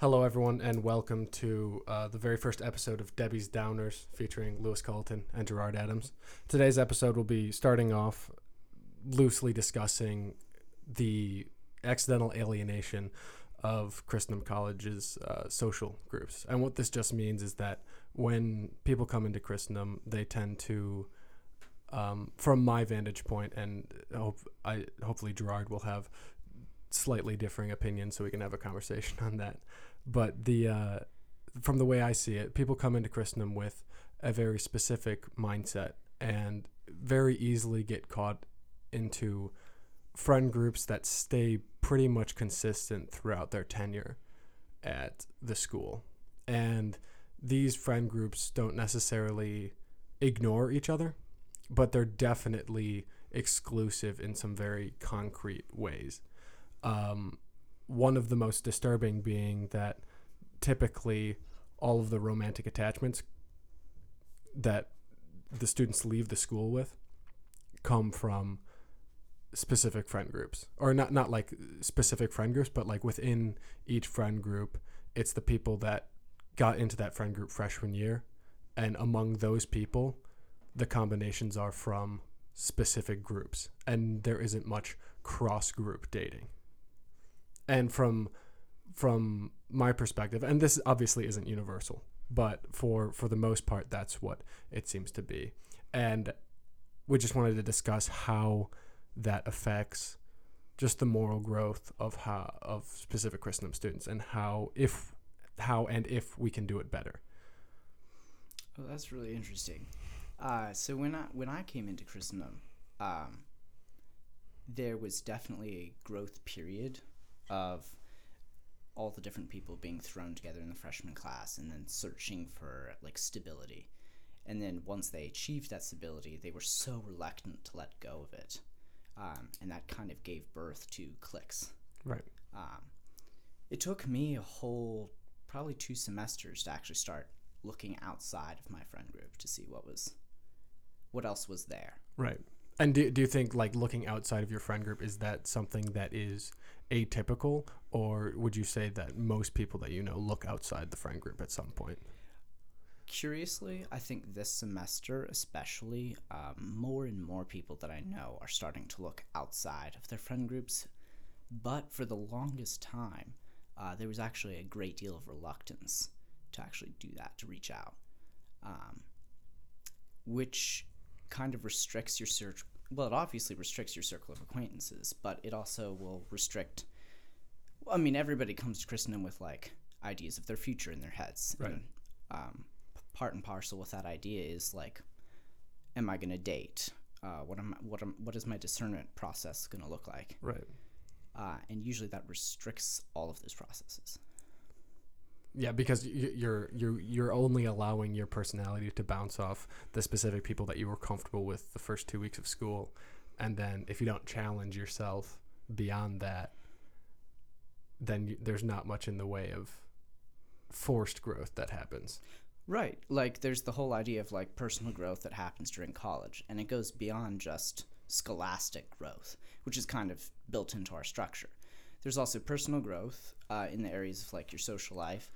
Hello, everyone, and welcome to uh, the very first episode of Debbie's Downers featuring Lewis Colton and Gerard Adams. Today's episode will be starting off loosely discussing the accidental alienation of Christendom College's uh, social groups. And what this just means is that when people come into Christendom, they tend to, um, from my vantage point, and hope I hopefully Gerard will have slightly differing opinions, so we can have a conversation on that. But the uh, from the way I see it, people come into Christendom with a very specific mindset and very easily get caught into friend groups that stay pretty much consistent throughout their tenure at the school. And these friend groups don't necessarily ignore each other, but they're definitely exclusive in some very concrete ways. Um, one of the most disturbing being that typically all of the romantic attachments that the students leave the school with come from specific friend groups. Or not not like specific friend groups but like within each friend group it's the people that got into that friend group freshman year. And among those people the combinations are from specific groups. And there isn't much cross group dating and from from my perspective and this obviously isn't universal but for for the most part that's what it seems to be and we just wanted to discuss how that affects just the moral growth of how of specific Christendom students and how if how and if we can do it better. Oh, that's really interesting. Uh, so when I when I came into Christendom, um, there was definitely a growth period of all the different people being thrown together in the freshman class and then searching for like stability. And then once they achieved that stability, they were so reluctant to let go of it um, and that kind of gave birth to cliques. Right. Um, it took me a whole probably two semesters to actually start looking outside of my friend group to see what was what else was there. Right. And do, do you think like looking outside of your friend group is that something that is atypical or would you say that most people that you know look outside the friend group at some point? curiously, I think this semester, especially, um, more and more people that I know are starting to look outside of their friend groups. But for the longest time, uh, there was actually a great deal of reluctance to actually do that, to reach out, um, which kind of restricts your search. Well, it obviously restricts your circle of acquaintances, but it also will restrict. I mean, everybody comes to Christendom with like ideas of their future in their heads. Right. And, um, part and parcel with that idea is like, am I going to date? Uh, what am what am what is my discernment process going to look like? Right. Uh, and usually that restricts all of those processes. Yeah, because you're you're you're only allowing your personality to bounce off the specific people that you were comfortable with the first two weeks of school, and then if you don't challenge yourself beyond that, then you, there's not much in the way of forced growth that happens. Right. Like there's the whole idea of like personal growth that happens during college, and it goes beyond just scholastic growth, which is kind of built into our structure. There's also personal growth uh, in the areas of like your social life.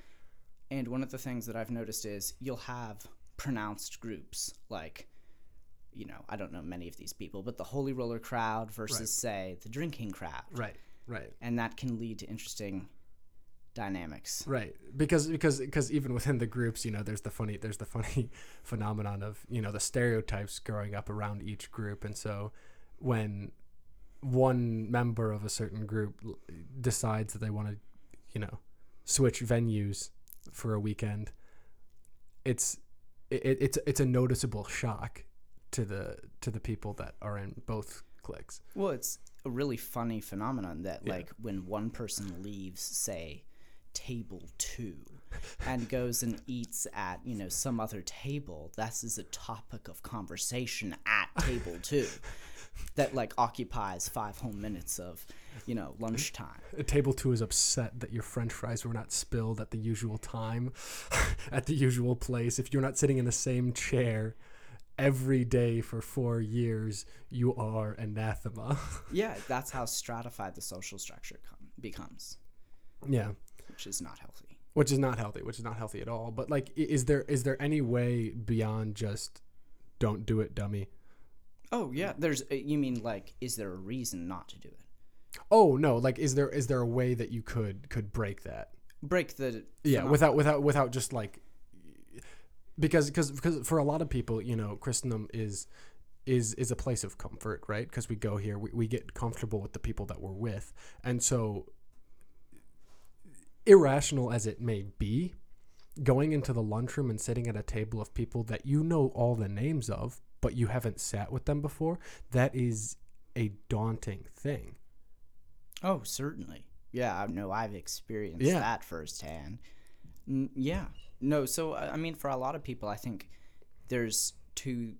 And one of the things that I've noticed is you'll have pronounced groups like, you know, I don't know many of these people, but the holy roller crowd versus, right. say, the drinking crowd. Right, right. And that can lead to interesting dynamics. Right. Because because because even within the groups, you know, there's the funny there's the funny phenomenon of, you know, the stereotypes growing up around each group and so when one member of a certain group decides that they want to, you know, switch venues for a weekend, it's it, it's it's a noticeable shock to the to the people that are in both cliques. Well, it's a really funny phenomenon that yeah. like when one person leaves, say, table two and goes and eats at you know some other table this is a topic of conversation at table two that like occupies five whole minutes of you know lunchtime table two is upset that your french fries were not spilled at the usual time at the usual place if you're not sitting in the same chair every day for four years you are anathema yeah that's how stratified the social structure com- becomes yeah which is not healthy. which is not healthy, which is not healthy at all. But like, is there is there any way beyond just don't do it, dummy? Oh yeah, there's. uh, You mean like, is there a reason not to do it? Oh no, like, is there is there a way that you could could break that? Break the. Yeah, phenom- without without without just like because because because for a lot of people, you know, Christendom is is is a place of comfort, right? Because we go here, we, we get comfortable with the people that we're with, and so irrational as it may be, going into the lunchroom and sitting at a table of people that you know all the names of, but you haven't sat with them before, that is a daunting thing. Oh, certainly. Yeah, I know I've experienced Yeah. that firsthand. Yeah. No, so uh, I mean, for a lot of people, I think there's two.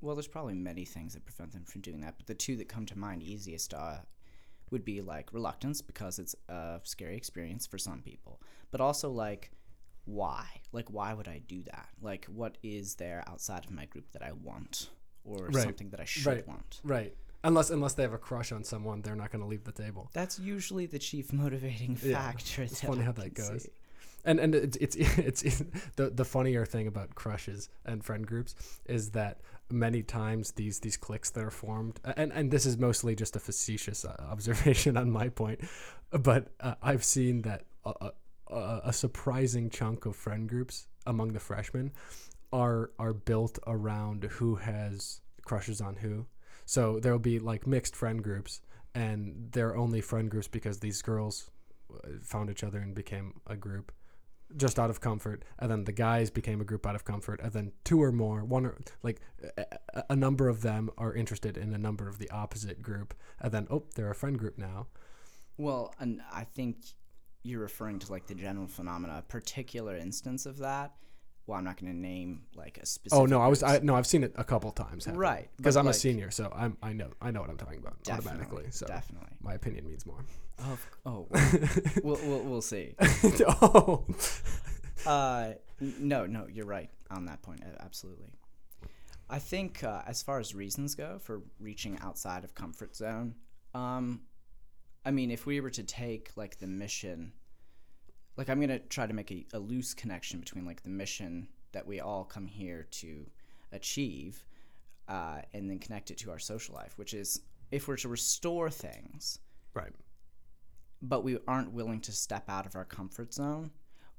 Well, there's probably many things that prevent them from doing that, but the two that come to mind easiest uh, would be like reluctance because it's a scary experience for some people, but also like why? Like, why would I do that? Like, what is there outside of my group that I want, or Right. something that I should Right. want? Right. Unless unless they have a crush on someone, they're not going to leave the table. That's usually the chief motivating factor. Yeah, it's funny I how that goes. see. and and it's it's it's, it's the the funnier thing about crushes and friend groups is that many times these these cliques that are formed and and this is mostly just a facetious uh, observation on my point but uh, i've seen that a, a, surprising chunk of friend groups among the freshmen are are built around who has crushes on who. So there'll be like mixed friend groups and they're only friend groups because these girls uh, found each other and became a group just out of comfort and then the guys became a group out of comfort and then two or more one or like a- a number of them are interested in a number of the opposite group and then oh they're a friend group now. Well, and I think you're referring to like the general phenomena. A particular instance of that. Well, I'm not going to name like a specific. oh no i was. I, no i've seen it a couple times happen. Right, because i'm a senior so i'm i know i know what i'm talking about automatically so definitely. my opinion means more Oh, oh, we'll, we'll we'll see. oh Uh, no, no, you're right on that point. Absolutely. I think uh, as far as reasons go for reaching outside of comfort zone, um, I mean, if we were to take like the mission, like I'm gonna try to make a, a loose connection between like the mission that we all come here to achieve, uh, and then connect it to our social life, which is if we're to restore things, right but we aren't willing to step out of our comfort zone,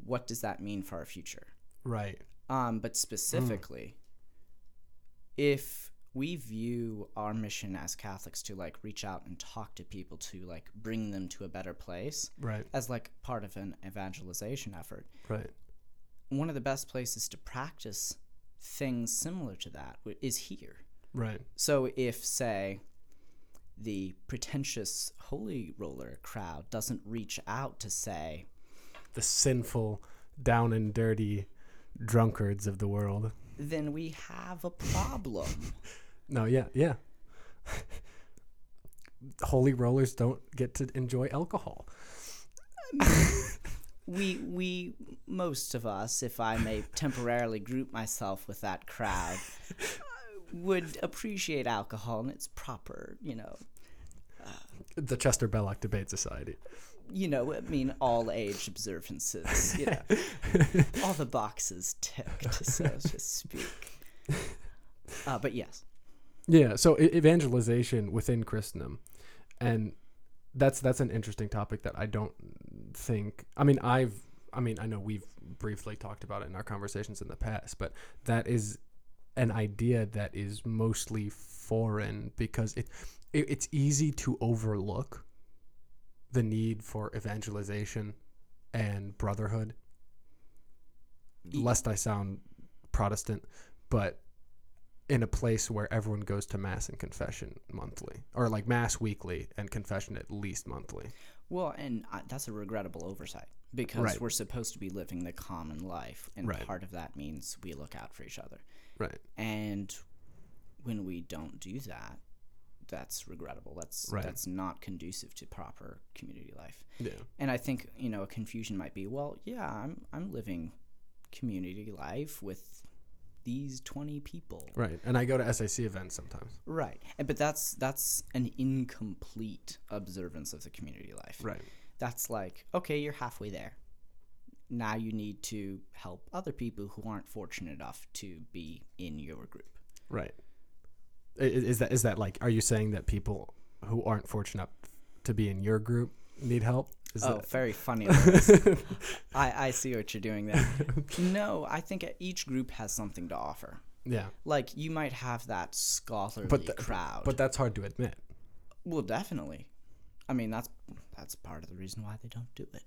what does that mean for our future? right Um, but specifically, if we view our mission as Catholics to like reach out and talk to people to like bring them to a better place right. as like part of an evangelization effort, right. One of the best places to practice things similar to that is here. right. So if say the pretentious holy roller crowd doesn't reach out to say, the sinful down and dirty drunkards of the world. then we have a problem. No, yeah, yeah. Holy rollers don't get to enjoy alcohol. we we most of us, if I may temporarily group myself with that crowd, would appreciate alcohol in its proper, you know, The Chester Belloc Debate Society. you know, I mean, all age observances, you know, all the boxes ticked, so to speak. Uh, but yes, Yeah, so evangelization within Christendom, and that's that's an interesting topic that I don't think. I mean, I've. I mean, I know we've briefly talked about it in our conversations in the past, but that is an idea that is mostly foreign because it, it it's easy to overlook the need for evangelization and brotherhood. Lest I sound Protestant, but in a place where everyone goes to mass and confession monthly, or like mass weekly and confession at least monthly. well, and uh, that's a regrettable oversight because Right. we're supposed to be living the common life, and Right. part of that means we look out for each other. Right. and when we don't do that that's regrettable that's Right. that's not conducive to proper community life Yeah. and i think you know a confusion might be well yeah i'm i'm living community life with these 20 people Right. And I go to SIC events sometimes. right and, but that's that's an incomplete observance of the community life Right. that's like okay you're halfway there now you need to help other people who aren't fortunate enough to be in your group. Right. Is that is that like? Are you saying that people who aren't fortunate to be in your group need help? Is oh, that very funny. I, I see what you're doing there. No, I think each group has something to offer. yeah? Like you might have that scholarly But the- crowd. But that's hard to admit. well, definitely. I mean, that's that's part of the reason why they don't do it.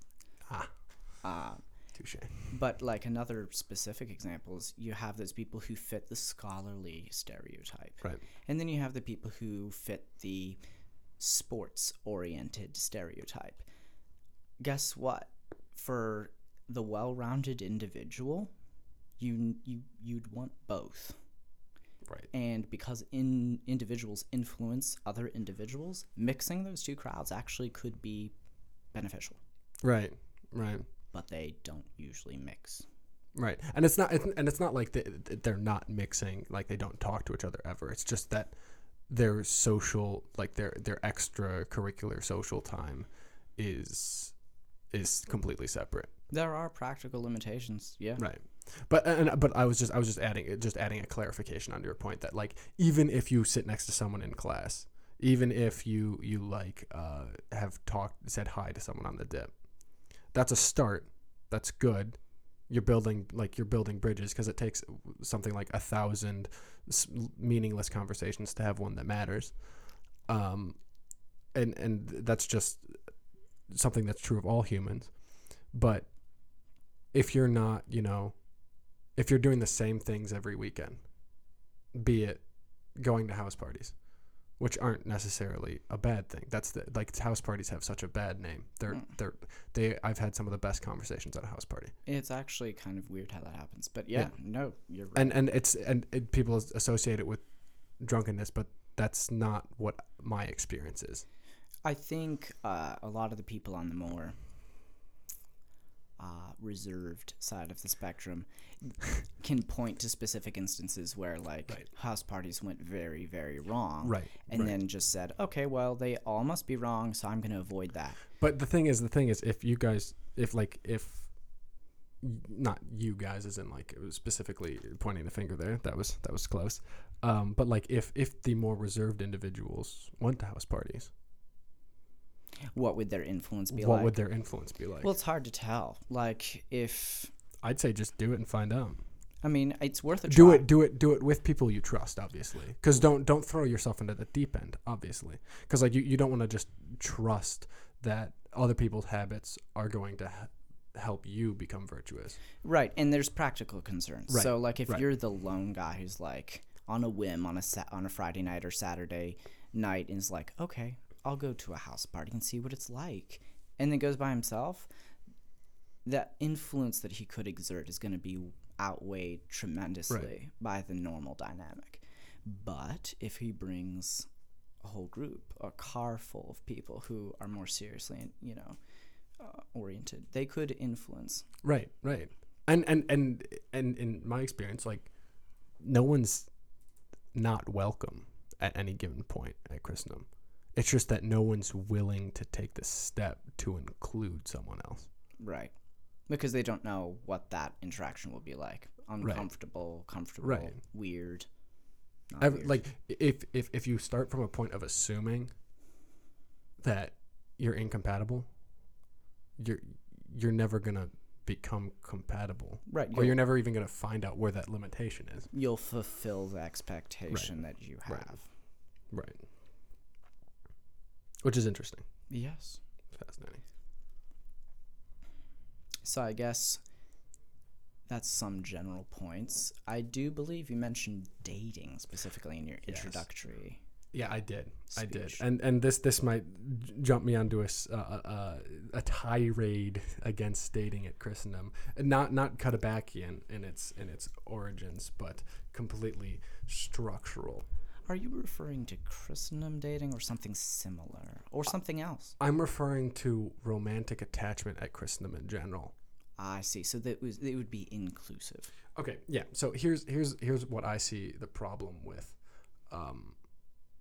Ah, Uh, touche. but like another specific example is you have those people who fit the scholarly stereotype, Right. and then you have the people who fit the sports-oriented stereotype. Guess what? For the well-rounded individual, you you you'd want both. Right. and because in individuals influence other individuals mixing those two crowds actually could be beneficial Right. Right. but they don't usually mix Right. And it's not it's- and it's not like they, they're not mixing like they don't talk to each other ever. It's just that their social like their their extracurricular social time is is completely separate. there are practical limitations yeah Right. But and but I was just I was just adding just adding a clarification on your point that like even if you sit next to someone in class, even if you you like uh, have talked said hi to someone on the dip, that's a start. That's good. You're building like you're building bridges because it takes something like a thousand meaningless conversations to have one that matters. Um, and and that's just something that's true of all humans. But if you're not, you know, if you're doing the same things every weekend, be it going to house parties, which aren't necessarily a bad thing. That's the like house parties have such a bad name. They're Mm. they're they. I've had some of the best conversations at a house party, it's actually kind of weird how that happens but yeah, Yeah. no you're right and and it's and it, people associate it with drunkenness, but that's not what my experience is. I think uh, a lot of the people on the more uh, reserved side of the spectrum can point to specific instances where like Right. house parties went very very wrong Right. and right. then just said, okay, well, they all must be wrong, so I'm going to avoid that. But the thing is, the thing is, if you guys, if like, if not you guys, as in like specifically pointing the finger there, that was that was close. Um, but like, if if the more reserved individuals went to house parties, What would their influence be what like? What would their influence be like? well, it's hard to tell. Like, if, I'd say just do it and find out. I mean, it's worth a try. Do it, do it, do it with people you trust, obviously. Because don't don't throw yourself into the deep end, obviously. Because like you, you don't want to just trust that other people's habits are going to h- help you become virtuous. Right, and there's practical concerns. Right, So, like, if right. you're the lone guy who's like on a whim on a sa- on a Friday night or Saturday night and is like, okay, I'll go to a house party and see what it's like, and then goes by himself, that influence that he could exert is going to be outweighed tremendously by the normal dynamic. But if he brings a whole group, a car full of people who are more seriously, you know, uh, oriented, they could influence Right, right. And and and and in my experience, like no one's not welcome at any given point at Christendom. It's just that no one's willing to take the step to include someone else. Right. Because they don't know what that interaction will be like. Uncomfortable, comfortable, Right. weird. weird. like if if if you start from a point of assuming that you're incompatible, you're you're never gonna become compatible, right, or you'll, you're never even gonna find out where that limitation is. you'll fulfill the expectation that you have. Right. Right. Which is interesting. Yes. Fascinating. So I guess that's some general points. I do believe you mentioned dating specifically in your Yes. introductory. Yeah, I did. I did. And and this this might jump me onto a s- uh, uh, a tirade against dating at Christendom, not not Cuttabakian in its in its origins, but completely structural. Are you referring to Christendom dating or something similar or something else? I'm referring to romantic attachment at Christendom in general. I see. So that was it would be inclusive. Okay, yeah. So here's here's here's what I see the problem with um,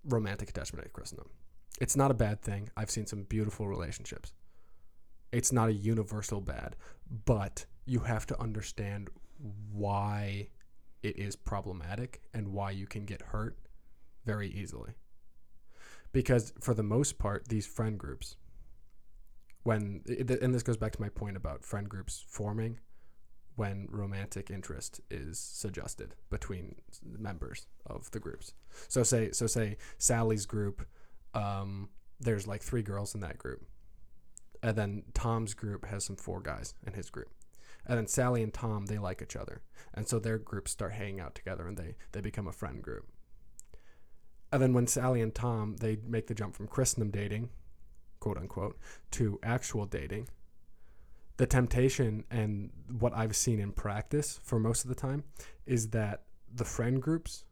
romantic attachment at Christendom. It's not a bad thing. I've seen some beautiful relationships. It's not a universal bad, but you have to understand why it is problematic and why you can get hurt very easily. Because for the most part, these friend groups, when, and this goes back to my point about friend groups forming when romantic interest is suggested between members of the groups. So say, so say Sally's group, um, there's like three girls in that group. And then Tom's group has some four guys in his group. And then Sally and Tom, they like each other. And so their groups start hanging out together and they, they become a friend group. And then when Sally and Tom, they make the jump from Christendom dating, quote unquote, to actual dating, the temptation and what I've seen in practice for most of the time is that the friend groups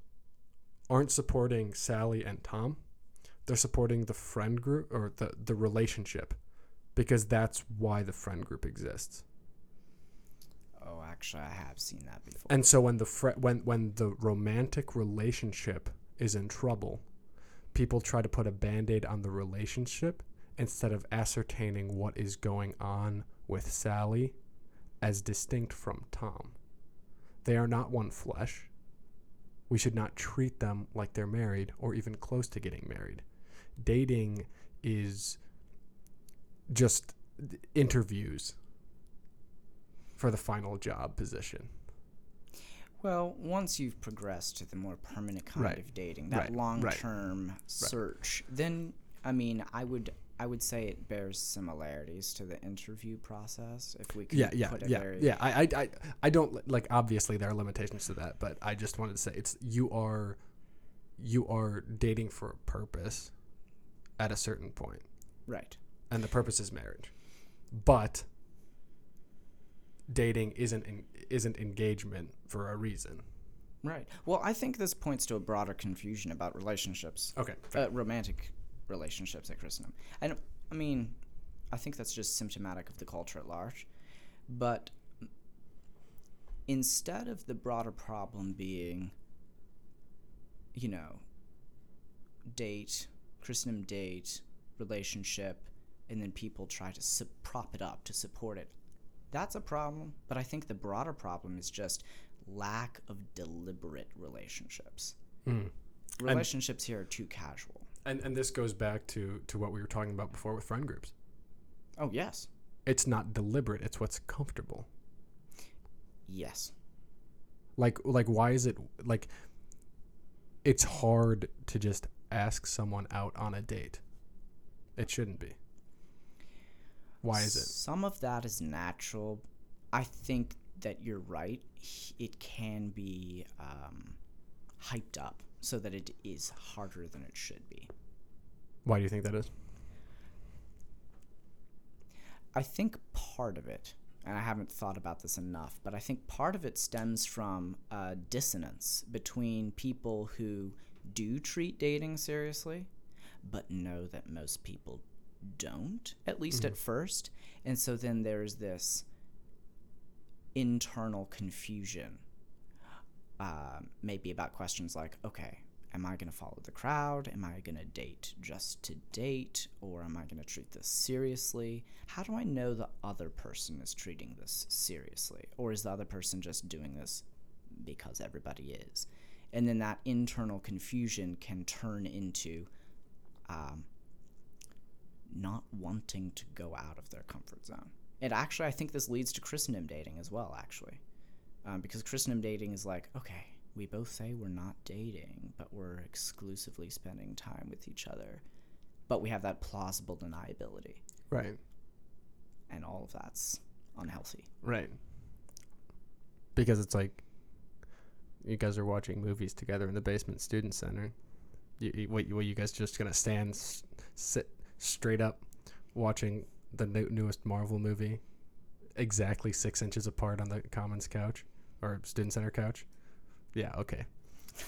aren't supporting Sally and Tom. They're supporting the friend group or the, the relationship because that's why the friend group exists. Oh, actually, I have seen that before. And so when the fr- when when the romantic relationship is in trouble, people try to put a band-aid on the relationship instead of ascertaining what is going on with Sally as distinct from Tom. They are not one flesh. We should not treat them like they're married or even close to getting married. Dating is just interviews for the final job position. Well, once you've progressed to the more permanent kind Right. of dating, that Right. Right. long-term search, then I mean, I would I would say it bears similarities to the interview process. If we could Yeah, yeah, yeah, yeah. I, I, I, I don't like. Obviously, there are limitations to that, but I just wanted to say it's you are, you are dating for a purpose, at a certain point, right. and the purpose is marriage, but dating isn't en- isn't engagement for a reason. Right. Well, I think this points to a broader confusion about relationships, Okay. uh, romantic relationships at Christendom. I don't. I mean, I think that's just symptomatic of the culture at large. But instead of the broader problem being, you know, date, Christendom date, relationship, and then people try to su- prop it up to support it. That's a problem, but I think the broader problem is just lack of deliberate relationships. Mm. Relationships here are too casual. And and this goes back to to what we were talking about before with friend groups. Oh, yes. It's not deliberate. It's what's comfortable. Yes. like like why is it like it's hard to just ask someone out on a date it shouldn't be why is it Some of that is natural. I think that you're right. It can be um, hyped up so that it is harder than it should be. why do you think that is I think part of it, and I haven't thought about this enough, but I think part of it stems from a dissonance between people who do treat dating seriously, but know that most people don't, at least at first. And so then there's this internal confusion, uh, maybe about questions like, okay, am I going to follow the crowd? Am I going to date just to date? Or am I going to treat this seriously? How do I know the other person is treating this seriously? Or is the other person just doing this because everybody is? And then that internal confusion can turn into um, not wanting to go out of their comfort zone. And actually, I think this leads to Christendom dating as well, actually. Um, because Christendom dating is like, okay, we both say we're not dating, but we're exclusively spending time with each other. But we have that plausible deniability, right and all of that's unhealthy. right because it's like you guys are watching movies together in the basement student center you, you, what, what you guys just gonna stand s- sit straight up watching the new, newest marvel movie exactly six inches apart on the commons couch or student center couch? Yeah okay.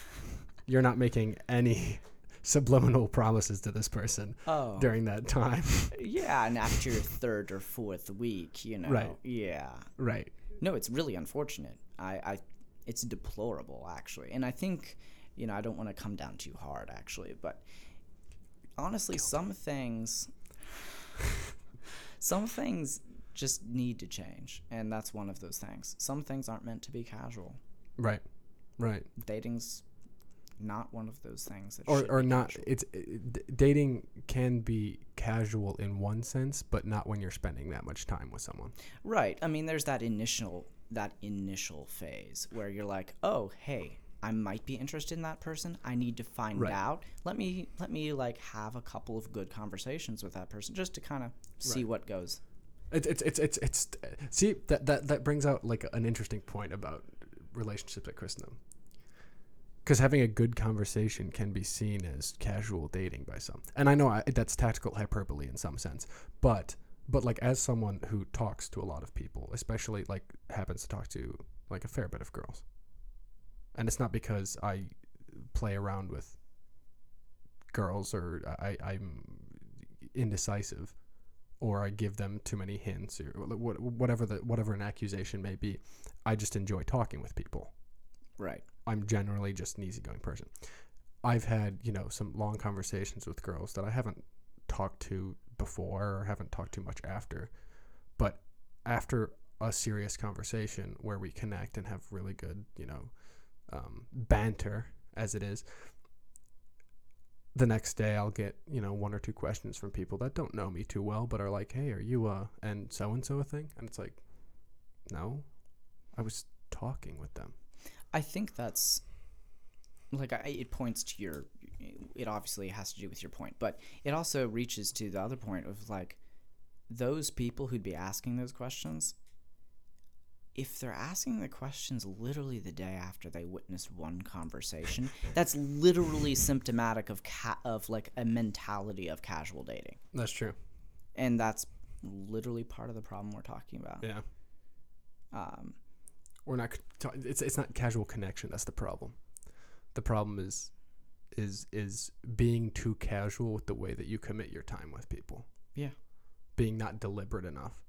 You're not making any subliminal promises to this person Oh, during that time. Yeah, and after your third or fourth week, you know, Right. yeah, right. No, it's really unfortunate. I, I it's deplorable actually. And I think, you know, I don't want to come down too hard actually, but honestly some things Some things just need to change, and that's one of those things. Some things aren't meant to be casual. Right. Right. Dating's not one of those things that Or or not casual. it's it, d- dating can be casual in one sense, but not when you're spending that much time with someone. Right. I mean, there's that initial that initial phase where you're like, "Oh, hey, I might be interested in that person. I need to find Right. out. Let me let me like have a couple of good conversations with that person just to kind of see Right. what goes." It's it's it's it's it's see that that that brings out like an interesting point about relationships at Christendom. Because having a good conversation can be seen as casual dating by some, and I know I, that's tactical hyperbole in some sense, but but like as someone who talks to a lot of people, especially like happens to talk to like a fair bit of girls, and it's not because I play around with girls or I I'm indecisive or I give them too many hints or whatever the whatever an accusation may be. I just enjoy talking with people. Right. I'm generally just an easygoing person. I've had, you know, some long conversations with girls that I haven't talked to before or haven't talked to much after. But after a serious conversation where we connect and have really good, you know, um, banter as it is, the next day I'll get, you know, one or two questions from people that don't know me too well, but are like, hey, are you, uh, and so and so a thing? And it's like, no, I was talking with them. I think that's like I, it points to your. It obviously has to do with your point, but it also reaches to the other point of like those people who'd be asking those questions. If they're asking the questions literally the day after they witnessed one conversation, that's literally symptomatic of ca- of like a mentality of casual dating, That's true. and that's literally part of the problem we're talking about. Yeah. Um, we're not it's it's not casual connection that's the problem the problem is is is being too casual with the way that you commit your time with people Yeah. being not deliberate enough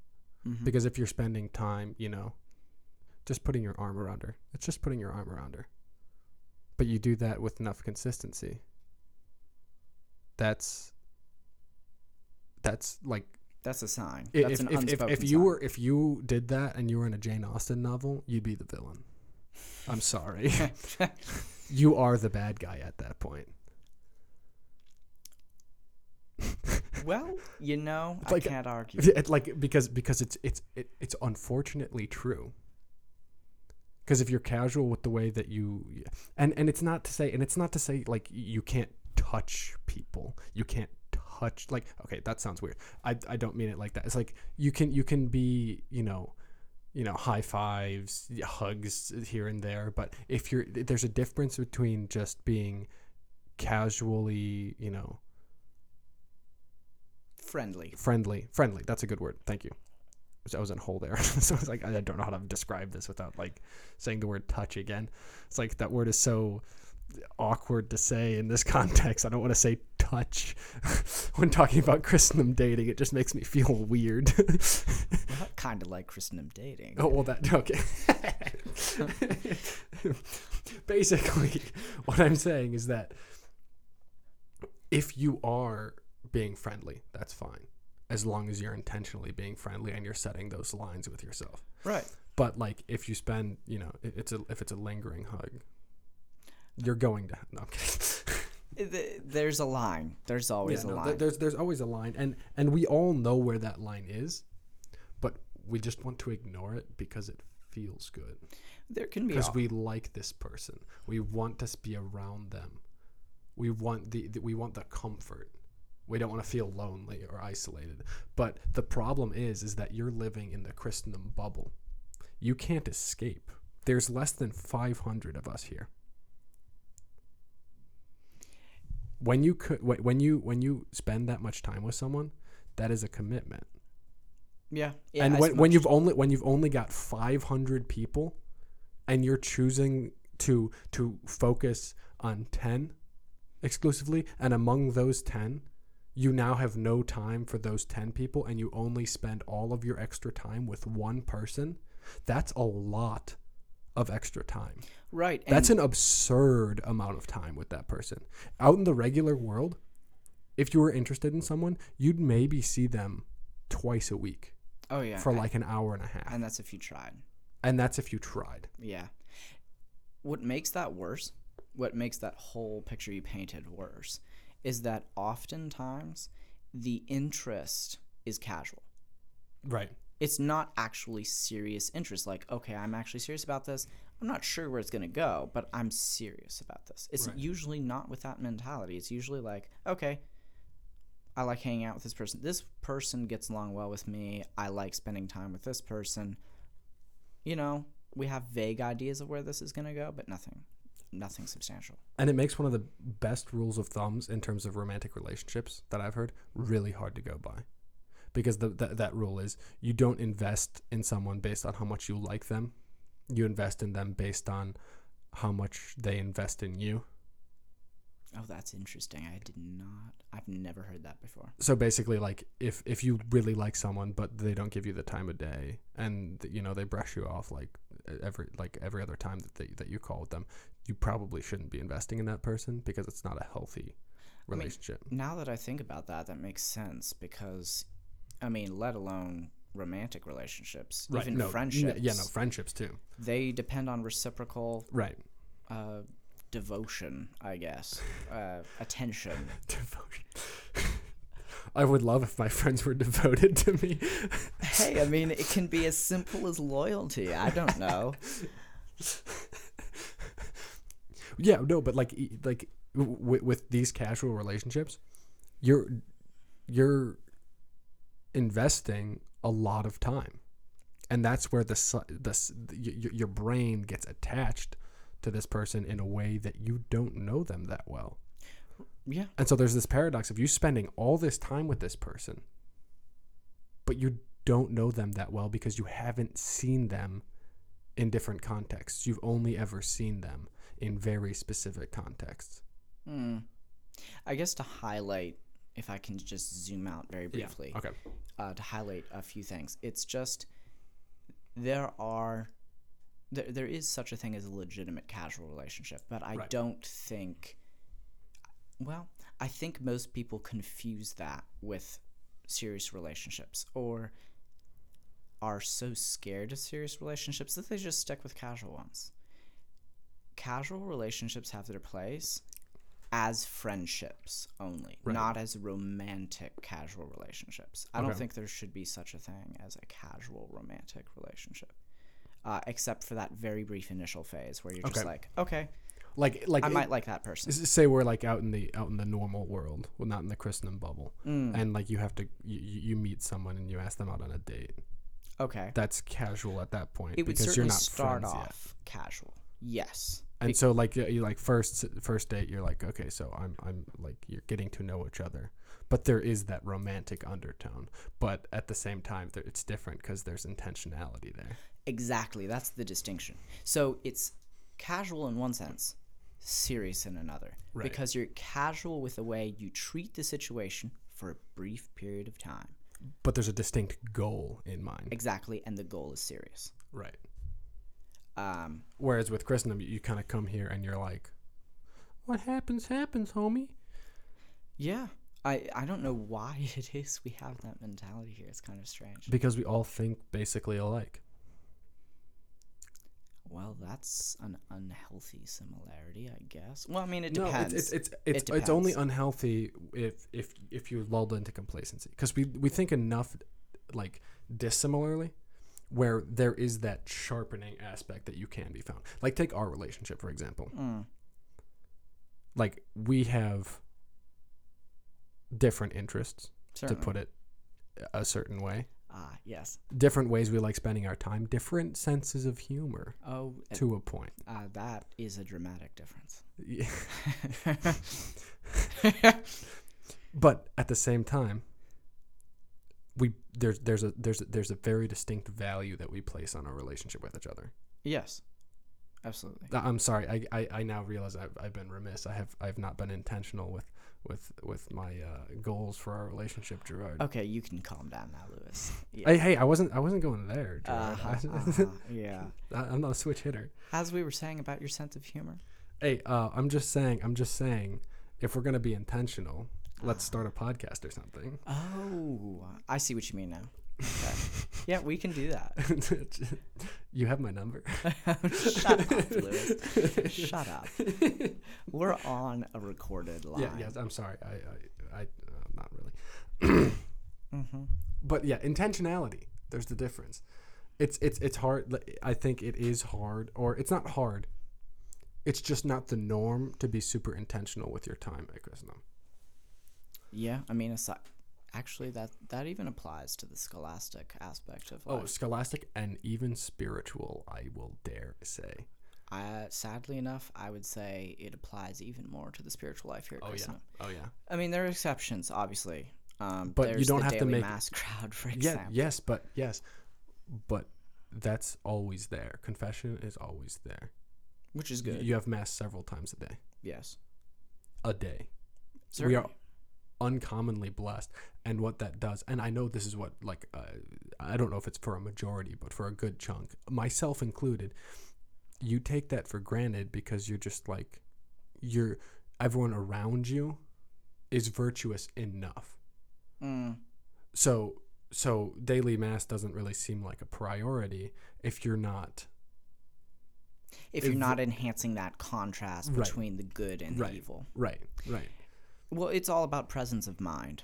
mhm. because if you're spending time you know just putting your arm around her it's just putting your arm around her but you do that with enough consistency that's that's like that's a sign. That's if, an if, if, if you sign. were if you did that and you were in a Jane Austen novel, you'd be the villain. I'm sorry. you are the bad guy at that point. Well, you know, Like, I can't argue. It, like because because it's it's it, it's unfortunately true. Because if you're casual with the way that you and and it's not to say and it's not to say like you can't touch people. You can't touch like okay, that sounds weird. I I don't mean it like that. It's like you can you can be, you know, you know, high fives, hugs here and there, but if you're there's a difference between just being casually, you know, Friendly. friendly friendly that's a good word thank you i was in a hole there. So i was like i don't know how to describe this without like saying the word touch again. It's like that word is so awkward to say in this context. I don't want to say touch when talking about christendom dating. It just makes me feel weird. Well, kind of like Christendom dating. oh well that okay. Basically what i'm saying is that if you are being friendly that's fine as long as you're intentionally being friendly and you're setting those lines with yourself Right. but like if you spend you know it- it's a if it's a lingering hug you're going to no. There's a line. There's always Yeah, a no, line. there's there's always a line and and we all know where that line is but we just want to ignore it because it feels good there can be. because we like this person. We want to be around them. We want the, the we want the comfort. We don't want to feel lonely or isolated. But the problem is is that you're living in the Christendom bubble. You can't escape. There's less than 500 of us here. When you could when you when you spend that much time with someone, that is a commitment yeah. yeah and when, when you've only when you've only got 500 people and you're choosing to to focus on 10 exclusively and among those 10 you now have no time for those 10 people and you only spend all of your extra time with one person that's a lot of extra time right. That's an absurd amount of time with that person out in the regular world if you were interested in someone you'd maybe see them twice a week Oh yeah. for and- like an hour and a half. and that's if you tried. and that's if you tried. Yeah. What makes that worse, what makes that whole picture you painted worse, is that oftentimes the interest is casual. Right. It's not actually serious interest. Like, okay, I'm actually serious about this. I'm not sure where it's going to go, but I'm serious about this. It's Right. usually not with that mentality. It's usually like, okay, I like hanging out with this person. This person gets along well with me. I like spending time with this person. You know, we have vague ideas of where this is going to go, but nothing, nothing substantial. And it makes one of the best rules of thumbs in terms of romantic relationships that I've heard really hard to go by. Because the, the, that rule is you don't invest in someone based on how much you like them. You invest in them based on how much they invest in you. Oh, that's interesting. I did not. I've never heard that before. So basically like if if you really like someone but they don't give you the time of day and you know they brush you off like every like every other time that they, that you call with them, you probably shouldn't be investing in that person because it's not a healthy I mean, relationship. Now that I think about that, that makes sense because, I mean, let alone romantic relationships, even no, friendships. yeah, no, friendships too. They depend on reciprocal Right. uh, devotion, I guess, uh, attention. Devotion. I would love if my friends were devoted to me. hey, I mean, it can be as simple as loyalty. I don't know. yeah, no, but like like w- with these casual relationships, you're you're investing a lot of time, and that's where the the s- y- y- your brain gets attached to this person in a way that you don't know them that well. Yeah. And so there's this paradox of you spending all this time with this person, but you don't know them that well because you haven't seen them in different contexts. You've only ever seen them in very specific contexts. Hmm. I guess to highlight, if I can just zoom out very briefly, Okay. uh, to highlight a few things. It's just there are there, there is such a thing as a legitimate casual relationship, but I Right. don't think well, I think most people confuse that with serious relationships or are so scared of serious relationships that they just stick with casual ones. Casual relationships have their place as friendships only, Right. not as romantic casual relationships. I don't think there should be such a thing as a casual romantic relationship. Uh, except for that very brief initial phase where you're just Okay. like, okay, Like like I it- might like that person. say we're like out in the out in the normal world, well not in the Christendom bubble, Mm, and like you have to you you meet someone and you ask them out on a date. Okay. That's casual at that point It would because you're not start friends yet. casual. Yes. And so like you like first first date you're like okay so I'm I'm like you're getting to know each other but there is that romantic undertone but at the same time it's different because there's intentionality there Exactly. That's the distinction. So it's casual in one sense, serious in another. Right. Because you're casual with the way you treat the situation for a brief period of time. But there's a distinct goal in mind Exactly. And the goal is serious. right Um, whereas with Christendom you kind of come here and you're like what happens happens homie yeah. I, I don't know why it is we have that mentality here. It's kind of strange. because we all think basically alike Well, that's an unhealthy similarity, I guess. Well, I mean, it no depends. it's it's it's, it's, it's only unhealthy if if if you're lulled into complacency because we we think enough like dissimilarly where there is that sharpening aspect that you can be found like take our relationship for example Mm, like we have different interests certainly. to put it a certain way Ah, yes. different ways we like spending our time different senses of humor Oh, uh, to a point uh, that is a dramatic difference. Yeah. but at the same time we there's there's a there's a, there's a very distinct value that we place on our relationship with each other yes, absolutely. I- i'm sorry i i, I now realize I've, I've been remiss i have i've not been intentional with with with my uh, goals for our relationship gerard Okay, you can calm down now, Lewis. Yeah. hey hey i wasn't i wasn't going there Uh-huh, gerard uh-huh, yeah. I, i'm not a switch hitter As we were saying about your sense of humor. hey uh i'm just saying i'm just saying if we're gonna be intentional let's start a podcast or something. Oh, I see what you mean now. Okay. yeah, we can do that. you have my number. Shut up, Lewis. Shut up. We're on a recorded line. Yeah, yes. I'm sorry. I, I, I uh, not really. Mm-hmm. But yeah, intentionality. There's the difference. It's it's it's hard. I think it is hard, or it's not hard. It's just not the norm to be super intentional with your time at Christendom. Yeah, I mean, aside, actually, that that even applies to the scholastic aspect of life. Oh, scholastic and even spiritual, I will dare say. I, sadly enough, I would say it applies even more to the spiritual life here at Oh yeah. Oh yeah. I mean, there are exceptions, obviously. Um, But you don't have to make- mass crowd, for example. Yeah. Yes, but yes, but that's always there. Confession is always there. which is good. You have mass several times a day. yes, A day. Certainly. We are uncommonly blessed, and what that does, and I know this is what like uh, I don't know if it's for a majority, but for a good chunk, myself included, you take that for granted because you're just like you're everyone around you is virtuous enough. Mm, so so daily mass doesn't really seem like a priority if you're not if you're not enhancing that contrast Right. between the good and Right. the evil. right right Well, it's all about presence of mind.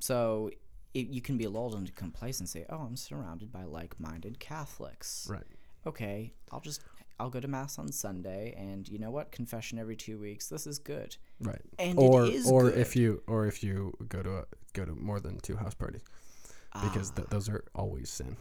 So it, you can be lulled into complacency. Oh, I'm surrounded by like-minded Catholics. right Okay, I'll just I'll go to mass on Sunday, and you know what? Confession every two weeks. This is good. right And or it is or good. if you or if you go to a, go to more than two house parties because Ah. th- those are always sin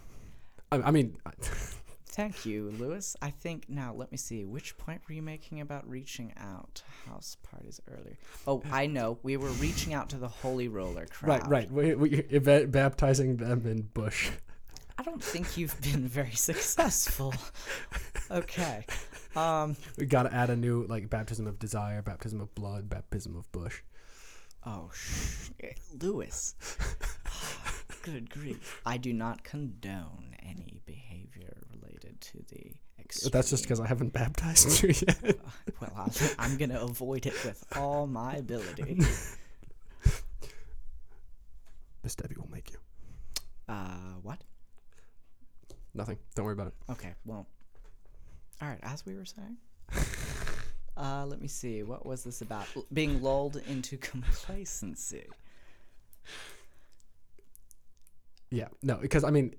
I, I mean Thank you, Lewis. I think now let me see. Which point were you making about reaching out to house parties earlier? Oh, I know. We were reaching out to the Holy Roller crowd. right right we, we, ba- baptizing them in bush I don't think you've been very successful. Okay. Um. we got to add a new like baptism of desire baptism of blood baptism of bush Oh, sh- Lewis. Good grief. I do not condone any behavior to the. Extreme. that's just because i haven't baptized you yet Well, I'm, I'm gonna avoid it with all my ability. miss debbie will make you Uh, what? nothing don't worry about it Okay, well. Alright, as we were saying. Uh, let me see. What was this about? L- being lulled into complacency. Yeah, no, because I mean,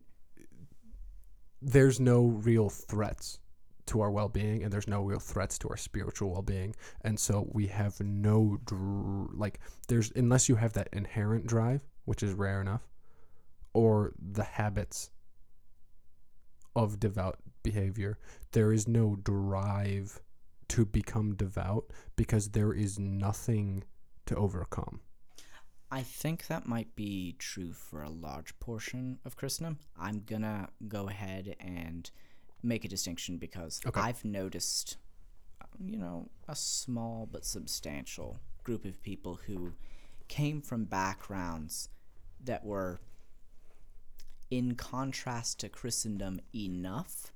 there's no real threats to our well-being, and there's no real threats to our spiritual well-being, and so we have no dr- like there's unless you have that inherent drive, which is rare enough, or the habits of devout behavior, there is no drive to become devout because there is nothing to overcome. I think that might be true for a large portion of Christendom. I'm gonna go ahead and make a distinction because Okay. I've noticed, um, you know, a small but substantial group of people who came from backgrounds that were in contrast to Christendom enough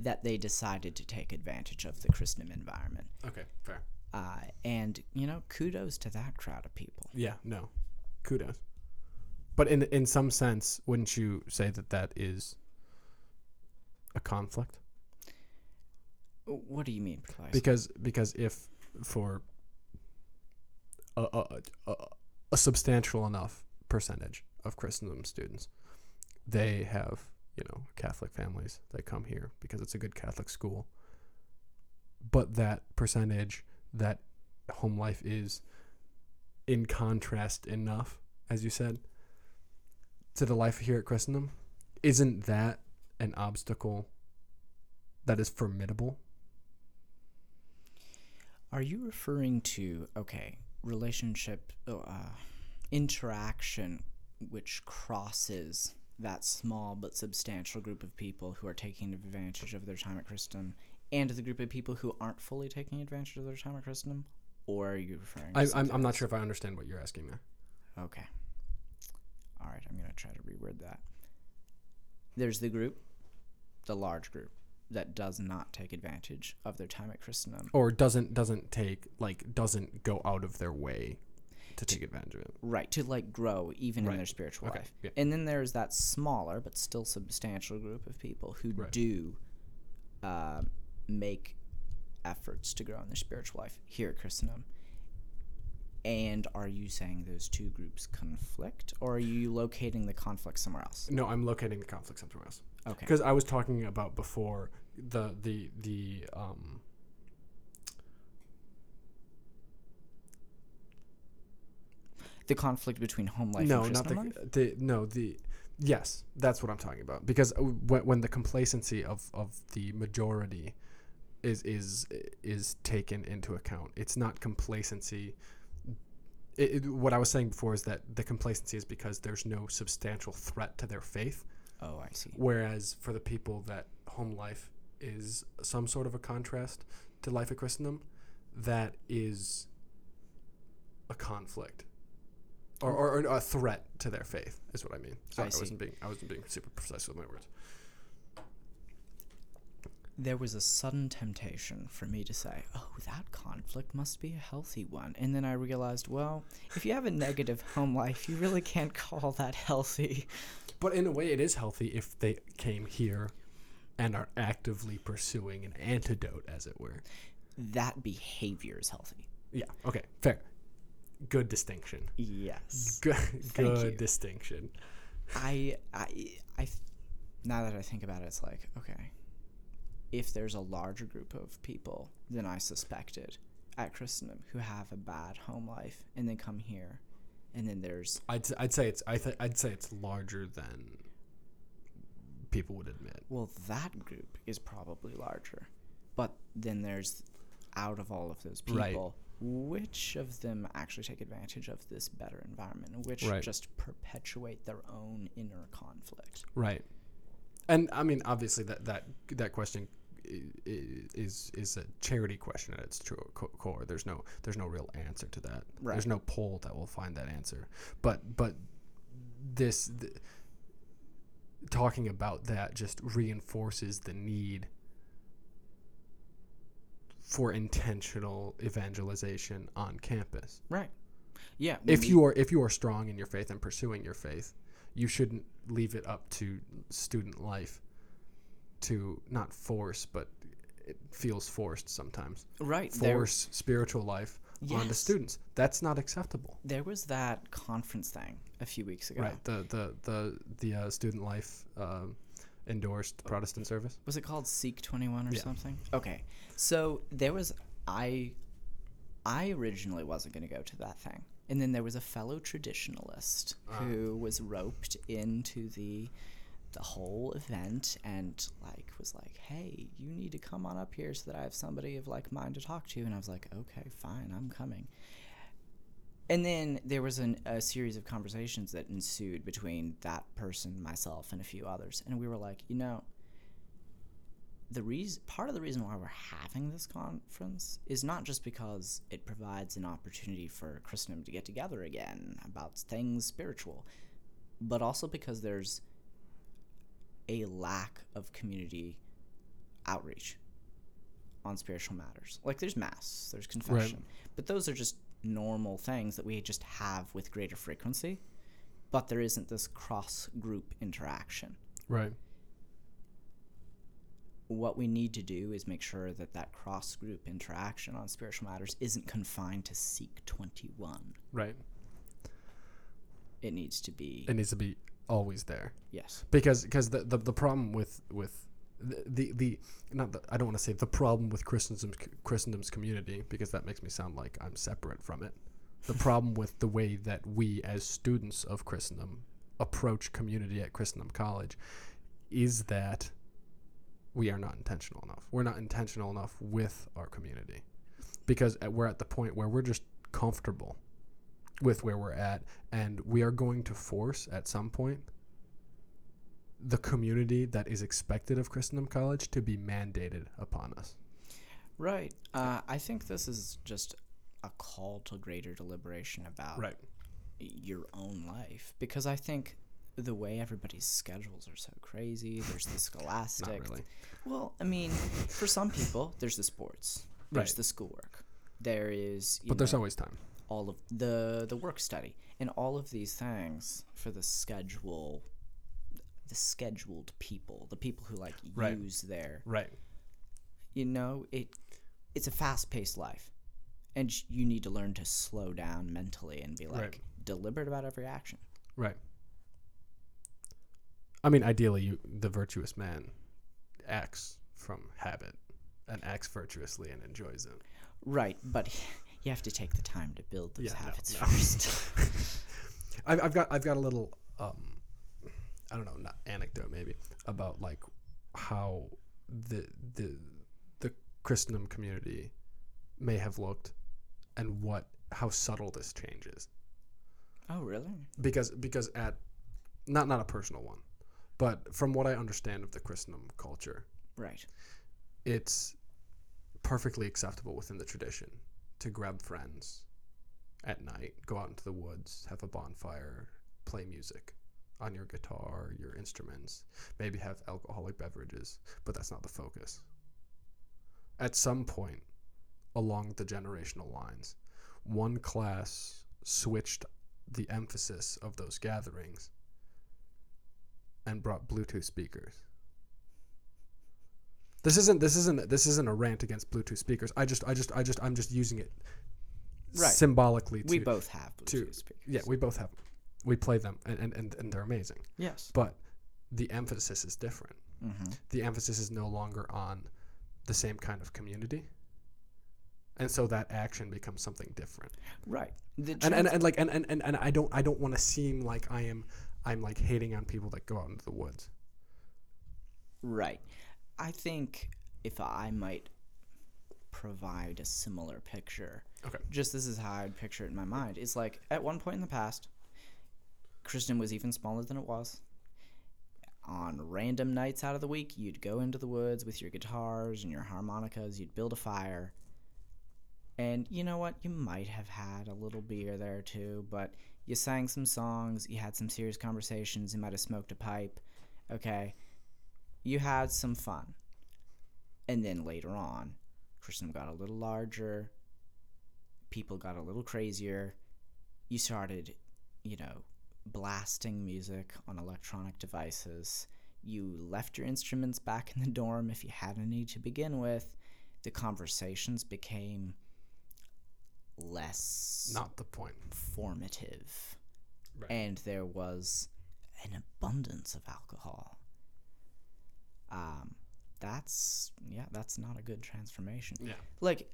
that they decided to take advantage of the Christendom environment. Okay, fair. Uh, and, you know, kudos to that crowd of people. Yeah, no. Kudos. But in in some sense, wouldn't you say that that is a conflict? What do you mean, precisely? Because because if for a, a, a, a substantial enough percentage of Christendom students, they have you know Catholic families that come here because it's a good Catholic school. But that percentage, that home life is in contrast enough, as you said, to the life here at Christendom, isn't that an obstacle that is formidable? Are you referring to okay relationship uh, interaction which crosses that small but substantial group of people who are taking advantage of their time at Christendom and the group of people who aren't fully taking advantage of their time at Christendom? Or are you referring? To I, I'm, I'm not sure if I understand what you're asking there. Okay. All right, I'm going to try to reword that. There's the group, the large group, that does not take advantage of their time at Christendom. Or doesn't doesn't take like doesn't go out of their way to take advantage of it. right to like grow even in their spiritual Okay, life yeah. and then there's that smaller but still substantial group of people who Right. do uh, make efforts to grow in their spiritual life here at christendom and are you saying those two groups conflict or are you locating the conflict somewhere else No, I'm locating the conflict somewhere else. okay Because I was talking about before the the the um the conflict between home life no and not the life? the no the yes that's what I'm talking about because uh, when, when the complacency of of the majority is is is taken into account it's not complacency it, it- what I was saying before is that the complacency is because there's no substantial threat to their faith oh i see Whereas for the people that home life is some sort of a contrast to life at Christendom, that is a conflict. Or, or, or a threat to their faith is what I mean. Sorry, I, see. wasn't being I wasn't being super precise with my words. There was a sudden temptation for me to say, oh, that conflict must be a healthy one. And then I realized, well, if you have a negative home life, you really can't call that healthy. But in a way, it is healthy if they came here and are actively pursuing an antidote, as it were. That behavior is healthy. Yeah. Okay. Fair. Good distinction. Yes. Good. Thank good you. distinction. I, I, I, now that I think about it, it's like, okay, if there's a larger group of people than I suspected at Christendom who have a bad home life and then come here, and then there's I'd, I'd say it's I th- I'd say it's larger than people would admit. Well, that group is probably larger. But then there's out of all of those Right. people, which of them actually take advantage of this better environment and which Right. just perpetuate their own inner conflict? Right. And I mean, obviously, that that that question is is a charity question at its true core. There's no there's no real answer to that. Right. There's no poll that will find that answer. But but this th- talking about that just reinforces the need for intentional evangelization on campus. Right. Yeah. if you are if you are strong in your faith and pursuing your faith, you shouldn't leave it up to student life to not force, but it feels forced sometimes. right there, Force spiritual life onto Yes. students. That's not acceptable. there was that conference thing a few weeks ago. Right. The the the the uh, student life um endorsed Protestant service. Was it called Seek 21 or Yeah. something? Okay. So there was I I originally wasn't going to go to that thing. And then there was a fellow traditionalist who was roped into the the whole event and like was like, "Hey, you need to come on up here so that I have somebody of like mind to talk to." And I was like, "Okay, fine, I'm coming." And then there was an, a series of conversations that ensued between that person, myself, and a few others, and we were like, you know, the reason part of the reason why we're having this conference is not just because it provides an opportunity for Christendom to get together again about things spiritual, but also because there's a lack of community outreach on spiritual matters. Like there's mass, there's confession, but those are just normal things that we just have with greater frequency. But there isn't this cross group interaction Right. what we need to do is make sure that that cross group interaction on spiritual matters isn't confined to Seek 21. Right. It needs to be, It needs to be always there. yes. because because the, the the problem with with the the, the not the, I don't want to say the problem with Christendom's Christendom's community because that makes me sound like I'm separate from it. The problem with the way that we as students of Christendom approach community at Christendom College is that we are not intentional enough. We're not intentional enough with our community because at- we're at the point where we're just comfortable with where we're at and we are going to force at some point the community that is expected of Christendom College to be mandated upon us. Right. Uh, I think this is just a call to greater deliberation about Right. your own life because I think the way everybody's schedules are so crazy, there's the scholastic. Really. Well, I mean, for some people, there's the sports, there's Right. the schoolwork, there is. You But there's always time. All of the the work study and all of these things for the schedule the scheduled people the people who like Right. use their Right. you know it it's a fast-paced life and you need to learn to slow down mentally and be like Right. deliberate about every action Right. I mean, ideally, you the virtuous man acts from habit and acts virtuously and enjoys it. right but you have to take the time to build those Yeah, no, habits no. first I've, I've got I've got a little um, I don't know, not anecdote maybe about like how the the the Christendom community may have looked and what how subtle this change is. oh really because because at not not a personal one, but from what I understand of the Christendom culture, right it's perfectly acceptable within the tradition to grab friends at night, go out into the woods, have a bonfire, play music on your guitar, your instruments, maybe have alcoholic beverages, but that's not the focus. At some point along the generational lines, one class switched the emphasis of those gatherings and brought Bluetooth speakers. This isn't this isn't this isn't a rant against Bluetooth speakers. I just I just I just I'm just using it Right. symbolically to we both have to- Bluetooth speakers. yeah, we both have them. We play them and, and, and, and they're amazing. yes But the emphasis is different. mm-hmm. The emphasis is no longer on the same kind of community. And so that action becomes something different. right And and, and like and, and, and, and I don't I don't want to seem like I am I'm like hating on people that go out into the woods. Right. I think if I might provide a similar picture, Okay. just this is how I'd picture it in my mind. It's like at one point in the past, Christendom was even smaller than it was. On random nights out of the week, you'd go into the woods with your guitars and your harmonicas, you'd build a fire. And you know what? You might have had a little beer there too, but you sang some songs, you had some serious conversations, you might have smoked a pipe. Okay you had some fun. And then later on, Christendom got a little larger, people got a little crazier. You started, you know, blasting music on electronic devices. You left your instruments back in the dorm if you had any to begin with. The conversations became less Not the point. formative. Right. And there was an abundance of alcohol. Um, that's yeah, that's not a good transformation. Yeah. Like,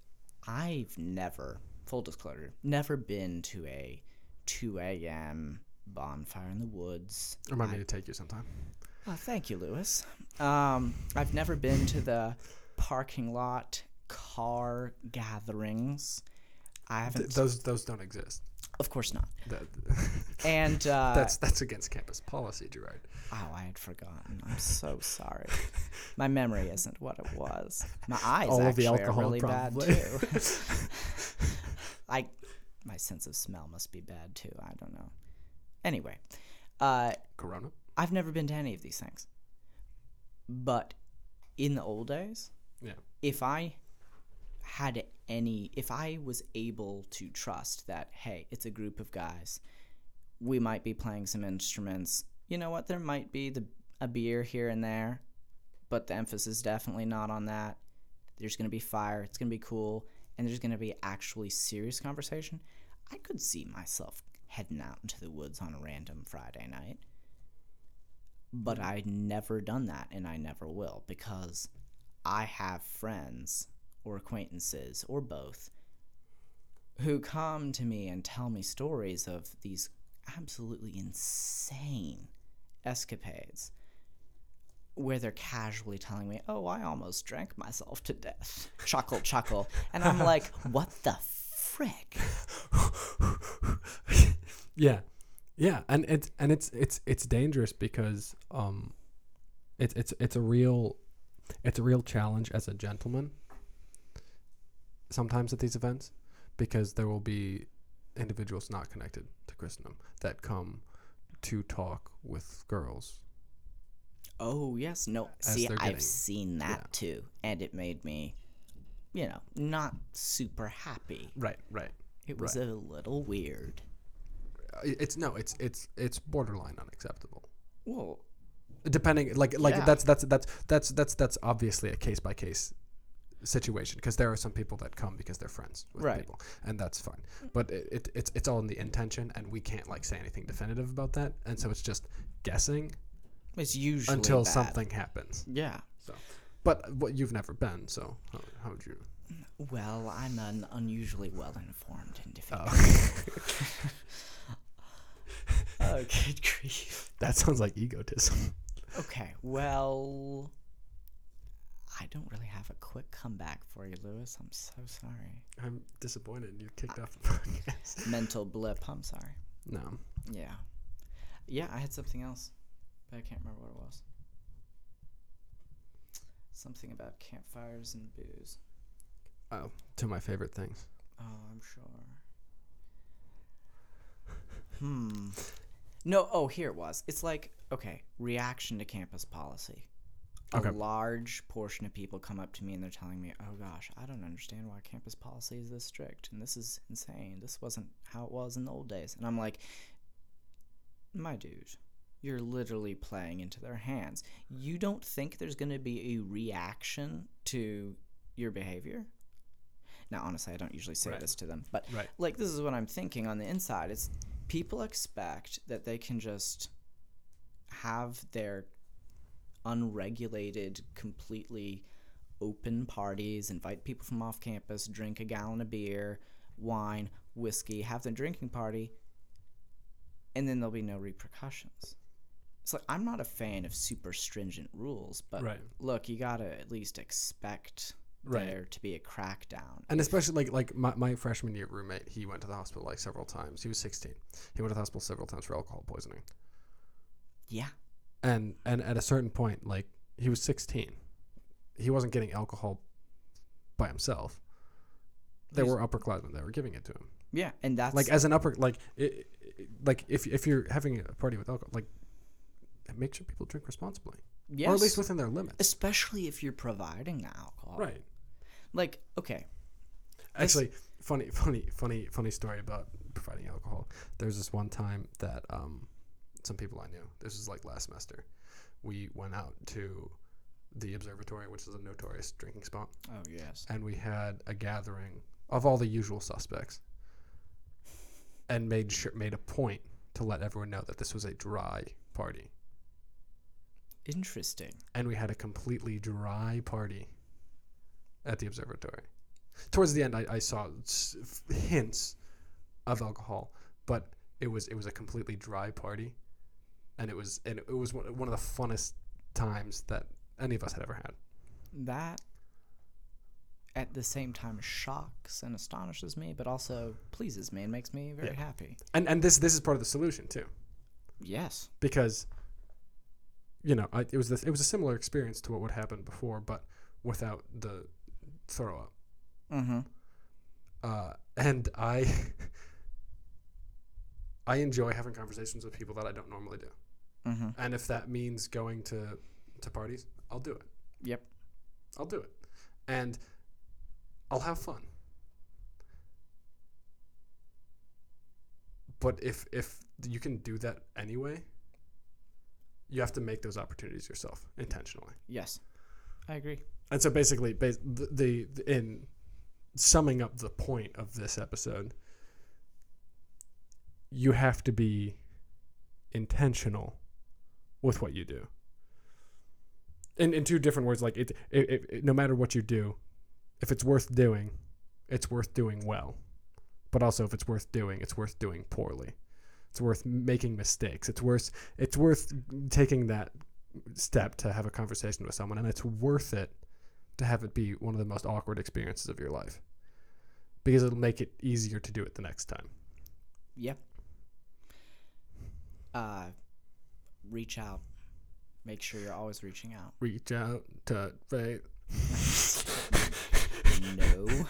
I've never, full disclosure, never been to a 2 a.m. bonfire in the woods. Remind me to take you sometime. Oh, thank you, Lewis. Um, I've never been to the parking lot car gatherings. I haven't, Th- those those don't exist. Of course not. That, And uh, that's that's against campus policy, Gerard. Oh, I had forgotten. I'm so sorry. My memory isn't what it was. My eyes All actually alcohol, are really probably. bad too. I, my sense of smell must be bad too. I don't know. Anyway, uh, Corona. I've never been to any of these things. But in the old days, Yeah. if I had any, if I was able to trust that, hey, it's a group of guys, we might be playing some instruments. You know what? There might be the a beer here and there, but the emphasis is definitely not on that. There's gonna be fire. It's gonna be cool, and there's gonna be actually serious conversation. I could see myself heading out into the woods on a random Friday night. But I'd never done that, and I never will because I have friends or acquaintances or both who come to me and tell me stories of these absolutely insane escapades where they're casually telling me, "Oh, I almost drank myself to death." Chuckle, chuckle, and I'm like, "What the frick?" yeah, yeah, and it's and it's it's it's dangerous because um, it's it's it's a real, it's a real challenge as a gentleman. Sometimes at these events, because there will be individuals not connected to Christendom that come to talk with girls. Oh yes, no. See, I've getting- seen that yeah. too, and it made me, you know, not super happy. Right, right. It was a little weird. It's no, it's it's it's borderline unacceptable. Well, Depending, like like Yeah. that's that's that's that's that's that's obviously a case by case situation because there are some people that come because they're friends with Right. people and that's fine but it, it it's it's all in the intention and we can't like say anything definitive about that and so it's just guessing it's usually until bad. something happens Yeah. so but what you've never been so how, how would you Well, I'm an unusually well informed individual. oh Oh, good grief. that sounds like egotism Okay, well, I don't really have a quick comeback for you, Lewis. I'm so sorry. i'm disappointed you kicked off the podcast Mental blip. I'm sorry. no Yeah. Yeah, I had something else, but I can't remember what it was. Something about campfires and booze. oh two of my favorite things Oh, I'm sure. Hmm. No, oh, here it was. It's like, okay, reaction to campus policy. A Okay. large portion of people come up to me and they're telling me, oh gosh, I don't understand why campus policy is this strict. And this is insane. This wasn't how it was in the old days. And I'm like, my dude, you're literally playing into their hands. You don't think there's going to be a reaction to your behavior? Now, honestly, I don't usually say Right. this to them, but Right. like this is what I'm thinking on the inside. It's people expect that they can just have their unregulated, completely open parties, invite people from off campus, drink a gallon of beer, wine, whiskey, have the drinking party, and then there'll be no repercussions. It's like I'm not a fan of super stringent rules, but Right. look, you gotta at least expect Right. there to be a crackdown. And especially like like my, my freshman year roommate, he went to the hospital like several times. He was 16. He went to the hospital several times for alcohol poisoning. Yeah. And and at a certain point, like he was 16, he wasn't getting alcohol by himself. There He's- were upperclassmen that were giving it to him. Yeah, and that's Like as an upper like it, it- like if if you're having a party with alcohol, like make sure people drink responsibly, yes, or at least within their limits. especially if you're providing the alcohol. Right. Like, okay, Actually, funny, funny, funny, funny story about providing alcohol. There's this one time that um, some people I knew. This was like last semester. We went out to the observatory, which is a notorious drinking spot, oh yes, and we had a gathering of all the usual suspects, and made sure made a point to let everyone know that this was a dry party, interesting. and we had a completely dry party at the observatory. Towards the end, I, I saw hints of alcohol, but it was it was a completely dry party, and it was and it was one of the funnest times that any of us had ever had. That at the same time shocks and astonishes me, but also pleases me and makes me very Yeah. happy. And and this this is part of the solution too, Yes. because you know I, it was this it was a similar experience to what would happen before, but without the throw up. Mm-hmm. uh, and I I enjoy having conversations with people that I don't normally do. Mm-hmm. And if that means going to to parties, I'll do it. Yep. I'll do it. And I'll have fun. But if if you can do that anyway, you have to make those opportunities yourself intentionally. Yes. I agree. And so basically, bas- the, the, the in summing up the point of this episode, you have to be intentional with what you do. In in two different words, like it, it, it, it- no matter what you do, if it's worth doing, it's worth doing well. But also, if it's worth doing, it's worth doing poorly. It's worth making mistakes. It's worth it's worth taking that step to have a conversation with someone, and it's worth it to have it be one of the most awkward experiences of your life because it'll make it easier to do it the next time. Yep. Uh, reach out. Make sure you're always reaching out. Reach out to faith. No.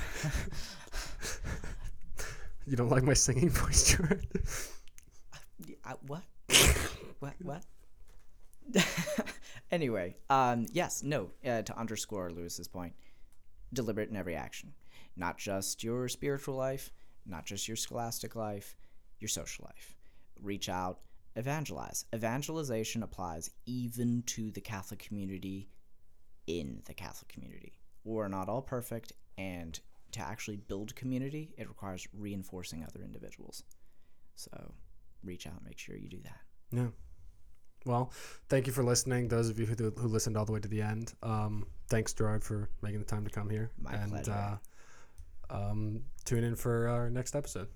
You don't like my singing voice, Jared? Uh, what? what? What? anyway, um, yes, no. Uh, to underscore Lewis's point, deliberate in every action, not just your spiritual life, not just your scholastic life, your social life. Reach out, evangelize. Evangelization applies even to the Catholic community in the Catholic community. We're not all perfect, and to actually build community, it requires reinforcing other individuals. So reach out, make sure you do that. Yeah. Well, thank you for listening. Those of you who, who listened all the way to the end, um, thanks Gerard for making the time to come here. My and, pleasure. Uh, um, tune in for our next episode.